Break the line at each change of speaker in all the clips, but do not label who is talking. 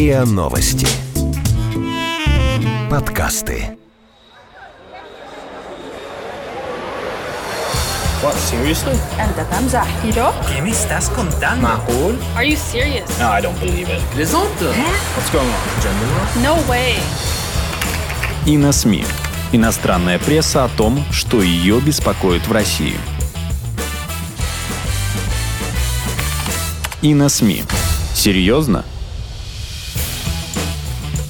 РИА Новости. Подкасты.
What, seriously?
أنت تمزح
¿Yo?
¿Qué me estás contando?
Macquul?
Are you serious?
No, I don't believe it.
Plaisante
What's going on? Gender
No way.
И на СМИ. Иностранная пресса о том, что ее беспокоит в России. И на СМИ. Серьезно?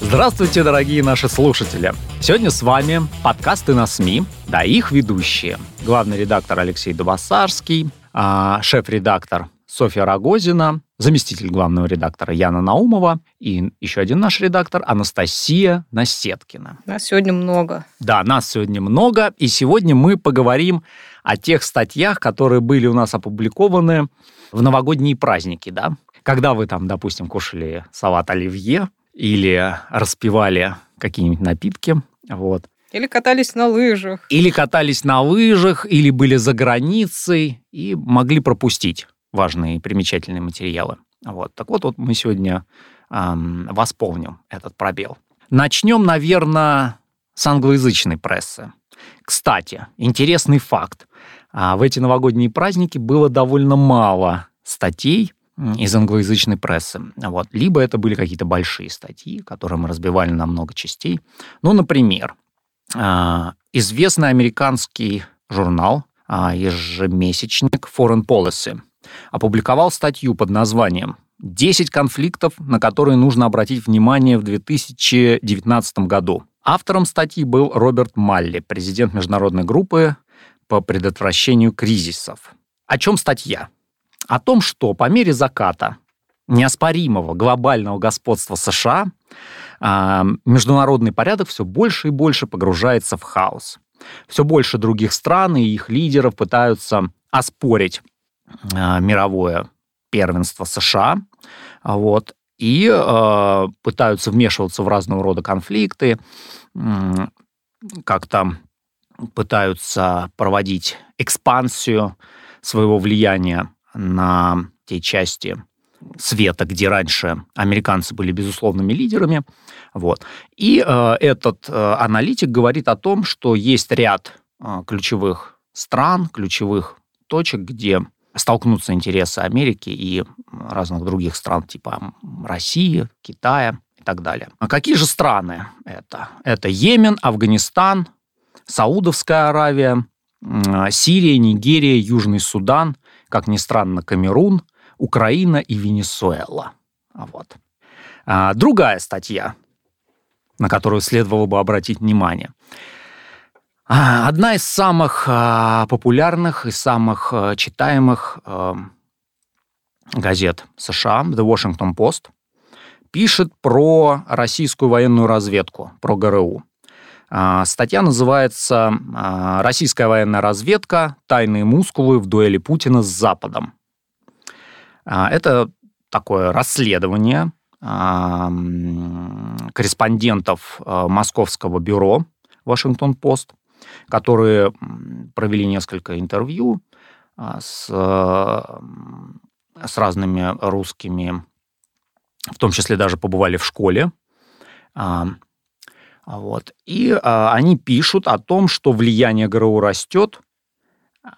Здравствуйте, дорогие наши слушатели! Сегодня с вами подкасты на СМИ, да, их ведущие. Главный редактор Алексей Дубасарский, а, шеф-редактор Софья Рогозина, заместитель главного редактора Яна Наумова и еще один наш редактор Анастасия Насеткина.
Нас сегодня много.
Да, нас сегодня много, и сегодня мы поговорим о тех статьях, которые были у нас опубликованы в новогодние праздники, да. Когда вы там, допустим, кушали салат оливье или распивали какие-нибудь напитки, вот.
Или катались на лыжах.
Или катались на лыжах, или были за границей и могли пропустить важные примечательные материалы. Вот. Так вот, вот мы сегодня эм, восполним этот пробел. Начнем, наверное, с англоязычной прессы. Кстати, интересный факт. А, В эти новогодние праздники было довольно мало статей из англоязычной прессы. Вот. Либо это были какие-то большие статьи, которые мы разбивали на много частей. Ну, например, а, известный американский журнал, а, ежемесячник Foreign Policy, опубликовал статью под названием «10 конфликтов, на которые нужно обратить внимание в 2019 году». Автором статьи был Роберт Малли, президент международной группы по предотвращению кризисов. О чем статья? О том, что по мере заката неоспоримого глобального господства США а, международный порядок все больше и больше погружается в хаос. Все больше других стран и их лидеров пытаются оспорить а, мировое первенство США, вот, и э, пытаются вмешиваться в разного рода конфликты, как-то пытаются проводить экспансию своего влияния на те части света, где раньше американцы были безусловными лидерами. Вот. И э, этот э, аналитик говорит о том, что есть ряд э, ключевых стран, ключевых точек, где столкнутся интересы Америки и разных других стран, типа России, Китая и так далее. А какие же страны это? Это Йемен, Афганистан, Саудовская Аравия, м, Сирия, Нигерия, Южный Судан, как ни странно, Камерун, Украина и Венесуэла. А Вот. А, Другая статья, на которую следовало бы обратить внимание. А, Одна из самых а, популярных и самых читаемых газет США, The Washington Post, пишет про российскую военную разведку, про ГРУ. А, Статья называется а, «Российская военная разведка. Тайные мускулы в дуэли Путина с Западом». А, Это такое расследование корреспондентов московского бюро Вашингтон Пост, которые провели несколько интервью с, с разными русскими, в том числе даже побывали в школе. А, Вот. И а, они пишут о том, что влияние ГРУ растет,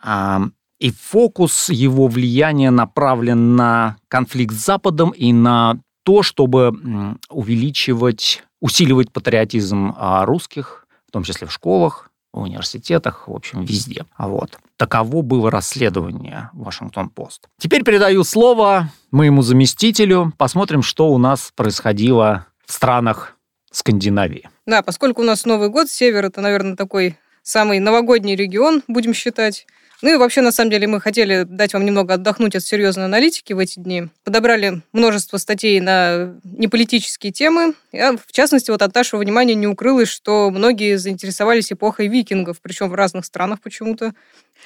а, и фокус его влияния направлен на конфликт с Западом и на то, чтобы увеличивать, усиливать патриотизм а, русских, в том числе в школах, в университетах, в общем, везде. А Вот. Таково было расследование Вашингтон-Пост. Теперь передаю слово моему заместителю. Посмотрим, что у нас происходило в странах Скандинавии.
Да, поскольку у нас Новый год, север это, наверное, такой самый новогодний регион, будем считать. Ну и вообще, на самом деле, мы хотели дать вам немного отдохнуть от серьезной аналитики в эти дни. Подобрали множество статей на неполитические темы. Я, в частности, вот от нашего внимания не укрылось, что многие заинтересовались эпохой викингов, причем в разных странах почему-то.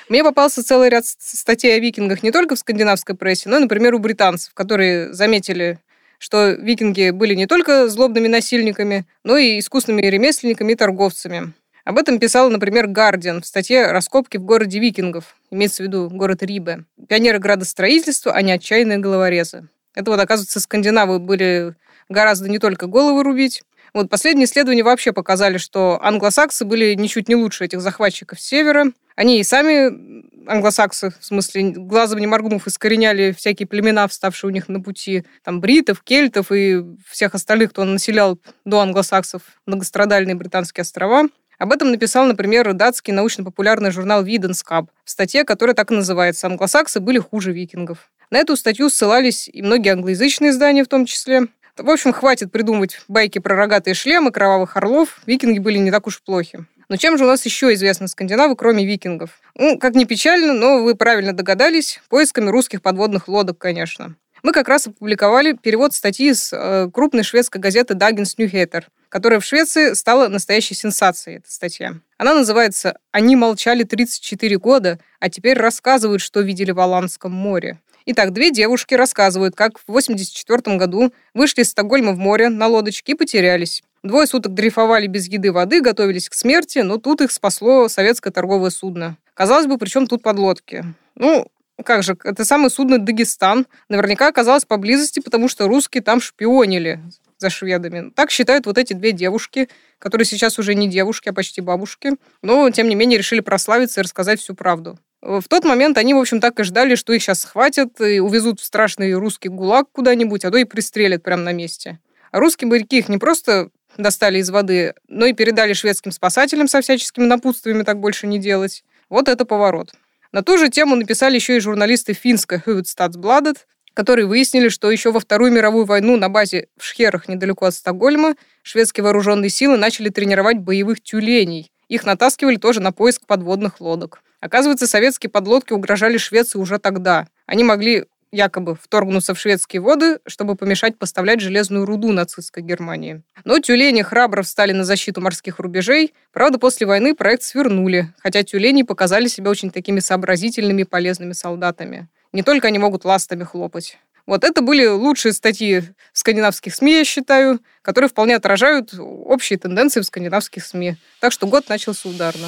Мне попался целый ряд статей о викингах не только в скандинавской прессе, но и, например, у британцев, которые заметили, что викинги были не только злобными насильниками, но и искусными ремесленниками и торговцами. Об этом писал, например, Гардиан в статье «Раскопки в городе викингов», имеется в виду город Рибе. Пионеры градостроительства, а не отчаянные головорезы. Это вот, оказывается, скандинавы были гораздо не только головы рубить. Вот последние исследования вообще показали, что англосаксы были ничуть не лучше этих захватчиков севера. Они и сами, англосаксы, в смысле, глазом не моргнув, искореняли всякие племена, вставшие у них на пути, там, бритов, кельтов и всех остальных, кто населял до англосаксов многострадальные британские острова. Об этом написал, например, датский научно-популярный журнал Виденскаб в статье, которая так и называется «Англосаксы были хуже викингов». На эту статью ссылались и многие англоязычные издания в том числе. В общем, хватит придумывать байки про рогатые шлемы, кровавых орлов. Викинги были не так уж плохи. Но чем же у нас еще известны скандинавы, кроме викингов? Ну, как ни печально, но вы правильно догадались, поисками русских подводных лодок, конечно. Мы как раз опубликовали перевод статьи с э, крупной шведской газеты Dagens Nyheter, которая в Швеции стала настоящей сенсацией, эта статья. Она называется «Они молчали 34 года, а теперь рассказывают, что видели в Аланском море». Итак, две девушки рассказывают, как в 1984 году вышли из Стокгольма в море на лодочке и потерялись. Двое суток дрейфовали без еды воды, готовились к смерти, но тут их спасло советское торговое судно. Казалось бы, при чем тут подлодки? Ну, как же, это самое судно «Дагестан». Наверняка оказалось поблизости, потому что русские там шпионили за шведами. Так считают вот эти две девушки, которые сейчас уже не девушки, а почти бабушки, но, тем не менее, решили прославиться и рассказать всю правду. В тот момент они, в общем, так и ждали, что их сейчас схватят и увезут в страшный русский гулаг куда-нибудь, а то и пристрелят прямо на месте. А русские моряки их не просто достали из воды, но и передали шведским спасателям со всяческими напутствиями так больше не делать. Вот это поворот. На ту же тему написали еще и журналисты финской Huvudstadsbladet, которые выяснили, что еще во Вторую мировую войну на базе в Шхерах недалеко от Стокгольма шведские вооруженные силы начали тренировать боевых тюленей. Их натаскивали тоже на поиск подводных лодок. Оказывается, советские подлодки угрожали Швеции уже тогда. Они могли якобы вторгнуться в шведские воды, чтобы помешать поставлять железную руду нацистской Германии. Но тюлени храбро встали на защиту морских рубежей. Правда, после войны проект свернули, хотя тюлени показали себя очень такими сообразительными и полезными солдатами. Не только они могут ластами хлопать. Вот это были лучшие статьи в скандинавских СМИ, я считаю, которые вполне отражают общие тенденции в скандинавских СМИ. Так что год начался ударно.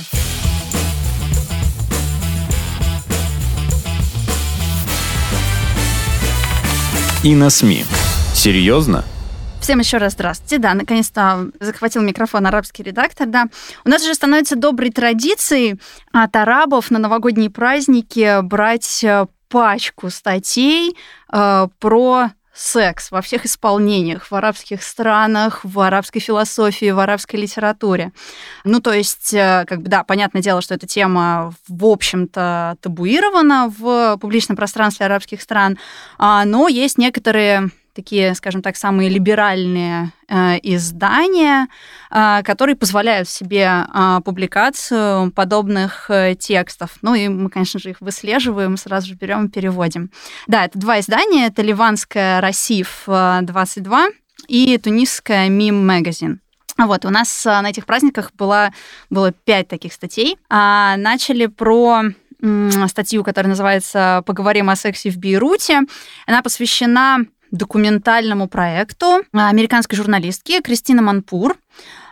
И на СМИ. Серьезно?
Всем еще раз здравствуйте. Да, наконец-то захватил микрофон арабский редактор, да. У нас же становится доброй традицией от арабов на новогодние праздники брать э, пачку статей э, про секс во всех исполнениях, в арабских странах, в арабской философии, в арабской литературе. Ну, то есть, э, как бы, да, понятное дело, что эта тема, в общем-то, табуирована в публичном пространстве арабских стран, а, но есть некоторые такие, скажем так, самые либеральные э, издания, э, которые позволяют себе э, публикацию подобных текстов. Ну и мы, конечно же, их выслеживаем, сразу же берем и переводим. Да, это два издания. Это ливанская «Расиф 22» и тунисская «Мим Магазин». Вот, у нас на этих праздниках было, было пять таких статей. А, начали про статью, которая называется «Поговорим о сексе в Бейруте». Она посвящена документальному проекту американской журналистки Кристины Манпур.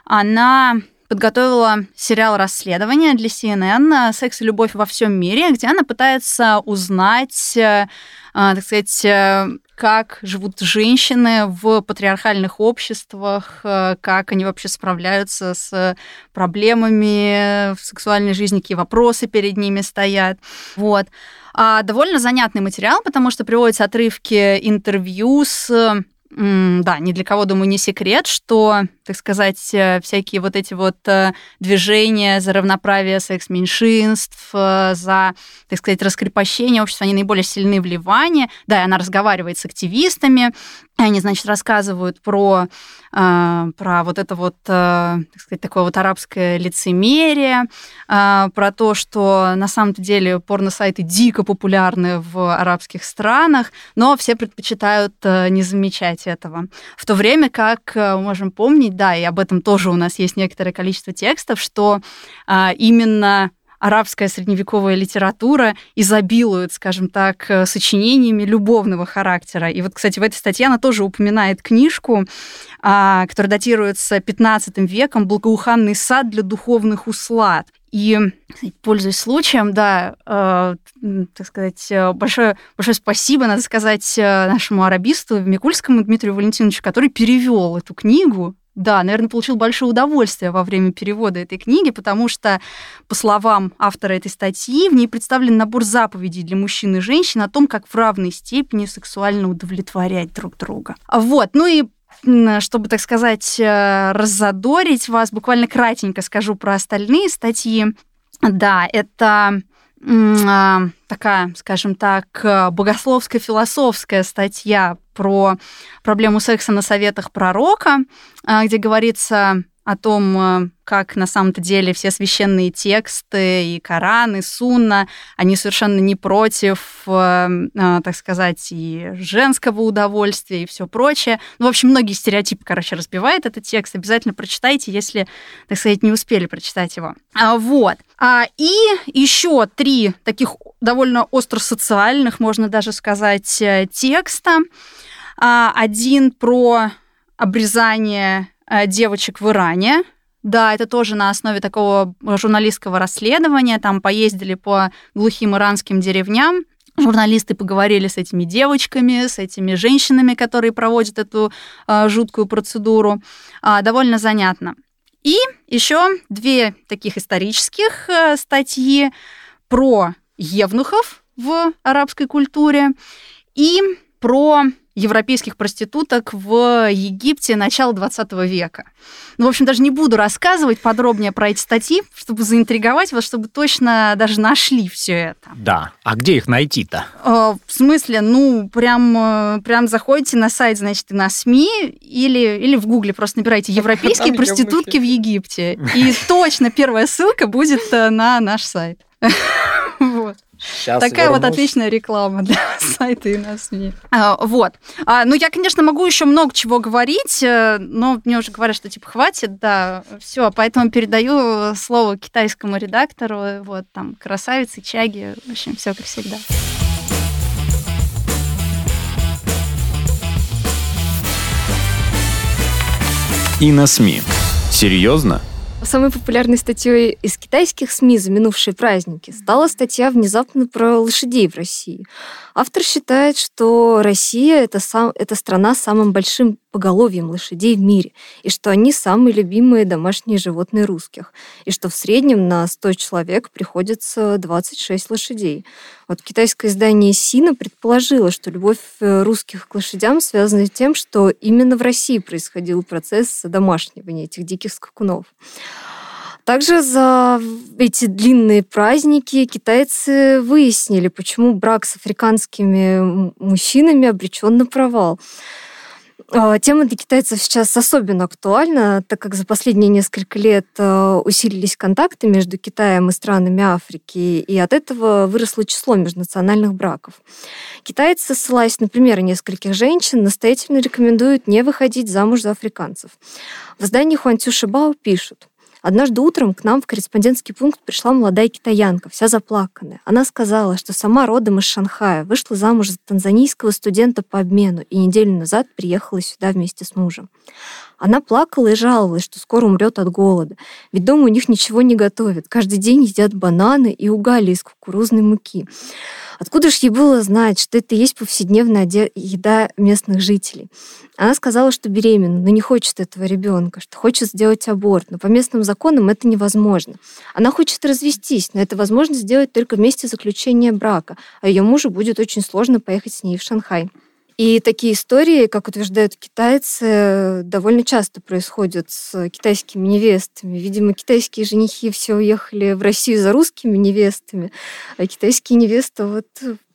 Она подготовила сериал расследования для CNN «Секс и любовь во всем мире», где она пытается узнать, э, так сказать, э, как живут женщины в патриархальных обществах, э, как они вообще справляются с проблемами в сексуальной жизни, какие вопросы перед ними стоят. Вот. А довольно занятный материал, потому что приводятся отрывки интервью с да, ни для кого, думаю, не секрет, что, так сказать, э, всякие вот эти вот э, движения за равноправие секс-меньшинств, э, за, так сказать, раскрепощение общества, они наиболее сильны в Ливане. Да, и она разговаривает с активистами, они, значит, рассказывают про, про вот это вот, так сказать, такое вот арабское лицемерие, про то, что на самом-то деле порно-сайты дико популярны в арабских странах, но все предпочитают не замечать этого. В то время как э, можем помнить, да, и об этом тоже у нас есть некоторое количество текстов, что э, именно арабская средневековая литература изобилует, скажем так, э, сочинениями любовного характера. И вот, кстати, в этой статье она тоже упоминает книжку, а, которая датируется 15 веком «Благоуханный сад для духовных услад». И, пользуясь случаем, да, э, так сказать, э, большое, большое спасибо, надо сказать, э, нашему арабисту Микульскому Дмитрию Валентиновичу, который перевел эту книгу да, наверное, получил большое удовольствие во время перевода этой книги, потому что, по словам автора этой статьи, в ней представлен набор заповедей для мужчин и женщин о том, как в равной степени сексуально удовлетворять друг друга. Вот, ну и чтобы, так сказать, э, раззадорить вас, буквально кратенько скажу про остальные статьи. Да, это а, такая, скажем так, богословско-философская статья про проблему секса на советах пророка, где говорится о том, э, как на самом-то деле все священные тексты и Коран, и Сунна, они совершенно не против, э, э, так сказать, и женского удовольствия, и все прочее. Ну, в общем, многие стереотипы, короче, разбивает этот текст. Обязательно прочитайте, если, так сказать, не успели прочитать его. А, вот. А, и еще три таких довольно остро-социальных, можно даже сказать, текста. А, один про обрезание девочек в Иране. Да, это тоже на основе такого журналистского расследования. Там поездили по глухим иранским деревням, Журналисты поговорили с этими девочками, с этими женщинами, которые проводят эту э, жуткую процедуру. Э, довольно занятно. И еще две таких исторических э, статьи про евнухов в арабской культуре и про европейских проституток в Египте начала 20 века. Ну, в общем, даже не буду рассказывать подробнее про эти статьи, чтобы заинтриговать вас, чтобы точно даже нашли все это.
Да. А где их найти-то?
Э, в смысле, ну, прям, э, прям заходите на сайт, значит, на СМИ или, или в Гугле просто набирайте «Европейские проститутки в Египте». И точно первая ссылка будет э, на наш сайт. Сейчас Такая вернусь. вот отличная реклама для сайта и на СМИ. А, вот. А, ну, я, конечно, могу еще много чего говорить, э, но мне уже говорят, что типа хватит, да, все, поэтому передаю слово китайскому редактору, вот, там, красавицы, чаги, в общем, все как всегда.
И на СМИ. Серьезно?
Самой популярной статьей из китайских СМИ за минувшие праздники стала статья внезапно про лошадей в России. Автор считает, что Россия это, сам, это страна с самым большим поголовьем лошадей в мире, и что они самые любимые домашние животные русских, и что в среднем на 100 человек приходится 26 лошадей. Вот китайское издание Сина предположило, что любовь э, русских к лошадям связана с тем, что именно в России происходил процесс домашнивания этих диких скакунов. Также за эти длинные праздники китайцы выяснили, почему брак с африканскими мужчинами обречен на провал. А, тема для китайцев сейчас особенно актуальна, так как за последние несколько лет а, усилились контакты между Китаем и странами Африки, и от этого выросло число межнациональных браков. Китайцы, ссылаясь на примеры нескольких женщин, настоятельно рекомендуют не выходить замуж за африканцев. В издании Хуантю Шибао пишут, Однажды утром к нам в корреспондентский пункт пришла молодая китаянка, вся заплаканная. Она сказала, что сама родом из Шанхая, вышла замуж за танзанийского студента по обмену и неделю назад приехала сюда вместе с мужем. Она плакала и жаловалась, что скоро умрет от голода, ведь дома у них ничего не готовят. Каждый день едят бананы и угали из кукурузной муки. Откуда же ей было знать, что это и есть повседневная еда местных жителей? Она сказала, что беременна, но не хочет этого ребенка, что хочет сделать аборт, но по местным законам это невозможно. Она хочет развестись, но это возможно сделать только вместе заключения брака, а ее мужу будет очень сложно поехать с ней в Шанхай. И такие истории, как утверждают китайцы, довольно часто происходят с китайскими невестами. Видимо, китайские женихи все уехали в Россию за русскими невестами, а китайские невесты вот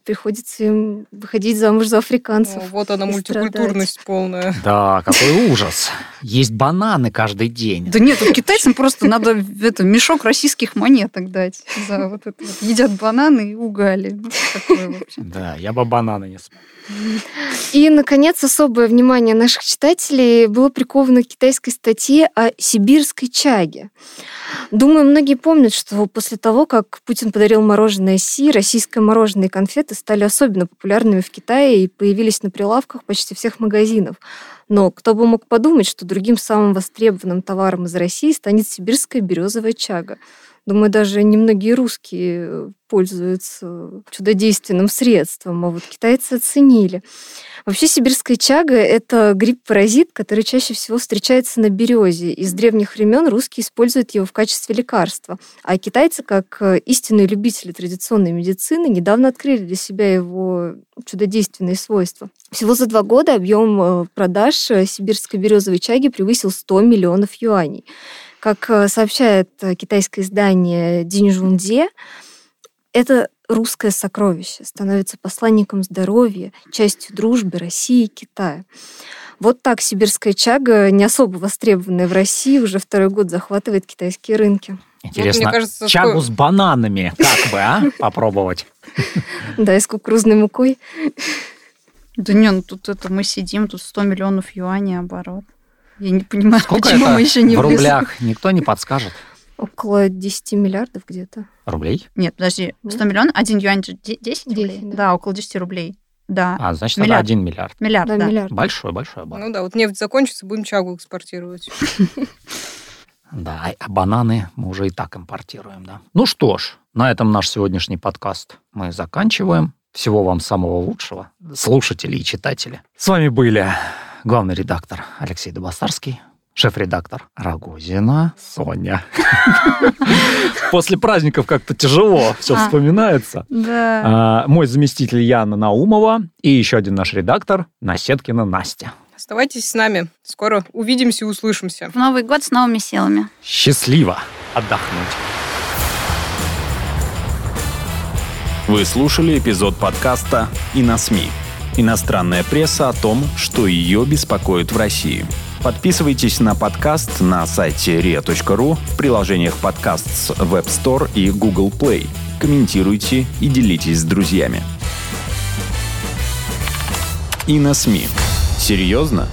приходится им выходить замуж за африканцев. О,
вот она мультикультурность страдать. полная.
Да, какой ужас. Есть бананы каждый день.
Да нет, китайцам просто надо это, мешок российских монеток дать. За вот это вот. Едят бананы и угали.
Ну, да, я бы бананы не смог.
И, наконец, особое внимание наших читателей было приковано к китайской статье о сибирской чаге. Думаю, многие помнят, что после того, как Путин подарил мороженое Си, российское мороженое и конфеты стали особенно популярными в Китае и появились на прилавках почти всех магазинов. Но кто бы мог подумать, что другим самым востребованным товаром из России станет сибирская березовая чага. Думаю, даже немногие русские пользуются чудодейственным средством, а вот китайцы оценили. Вообще сибирская чага – это гриб-паразит, который чаще всего встречается на березе. Из древних времен русские используют его в качестве лекарства. А китайцы, как истинные любители традиционной медицины, недавно открыли для себя его чудодейственные свойства. Всего за два года объем э, продаж сибирской березовой чаги превысил 100 миллионов юаней. Как э, сообщает э, китайское издание Диньжунде, это русское сокровище становится посланником здоровья, частью дружбы России и Китая. Вот так сибирская чага, не особо востребованная в России, уже второй год захватывает китайские рынки.
Интересно, вот, кажется, чагу такое... с бананами как бы, а? Попробовать.
Да, и с кукурузной мукой.
Да не, ну тут это мы сидим, тут 100 миллионов юаней оборот. Я не понимаю,
Сколько
почему
это
мы еще не
в рублях? Никто не подскажет.
Около 10 миллиардов где-то.
Рублей?
Нет, подожди, 100 миллионов, один юань 10, 10 рублей? Да. да, около 10 рублей. Да.
А, значит, миллиард. это 1 миллиард.
Миллиард, да. да. Миллиард.
Большой, большой оборот.
Ну да, вот нефть закончится, будем чагу экспортировать.
Да, а бананы мы уже и так импортируем, да. Ну что ж, на этом наш сегодняшний подкаст мы заканчиваем. Всего вам самого лучшего, слушатели и читатели. С вами были главный редактор Алексей Добастарский, шеф-редактор Рагозина Соня. После праздников как-то тяжело все а, вспоминается.
Да.
А, мой заместитель Яна Наумова и еще один наш редактор Насеткина Настя.
Оставайтесь с нами. Скоро увидимся и услышимся.
В Новый год с новыми силами.
Счастливо отдохнуть.
Вы слушали эпизод подкаста «И на СМИ». Иностранная пресса о том, что ее беспокоит в России. Подписывайтесь на подкаст на сайте ria.ru, в приложениях подкаст с Web Store и Google Play. Комментируйте и делитесь с друзьями. И на СМИ. Серьезно?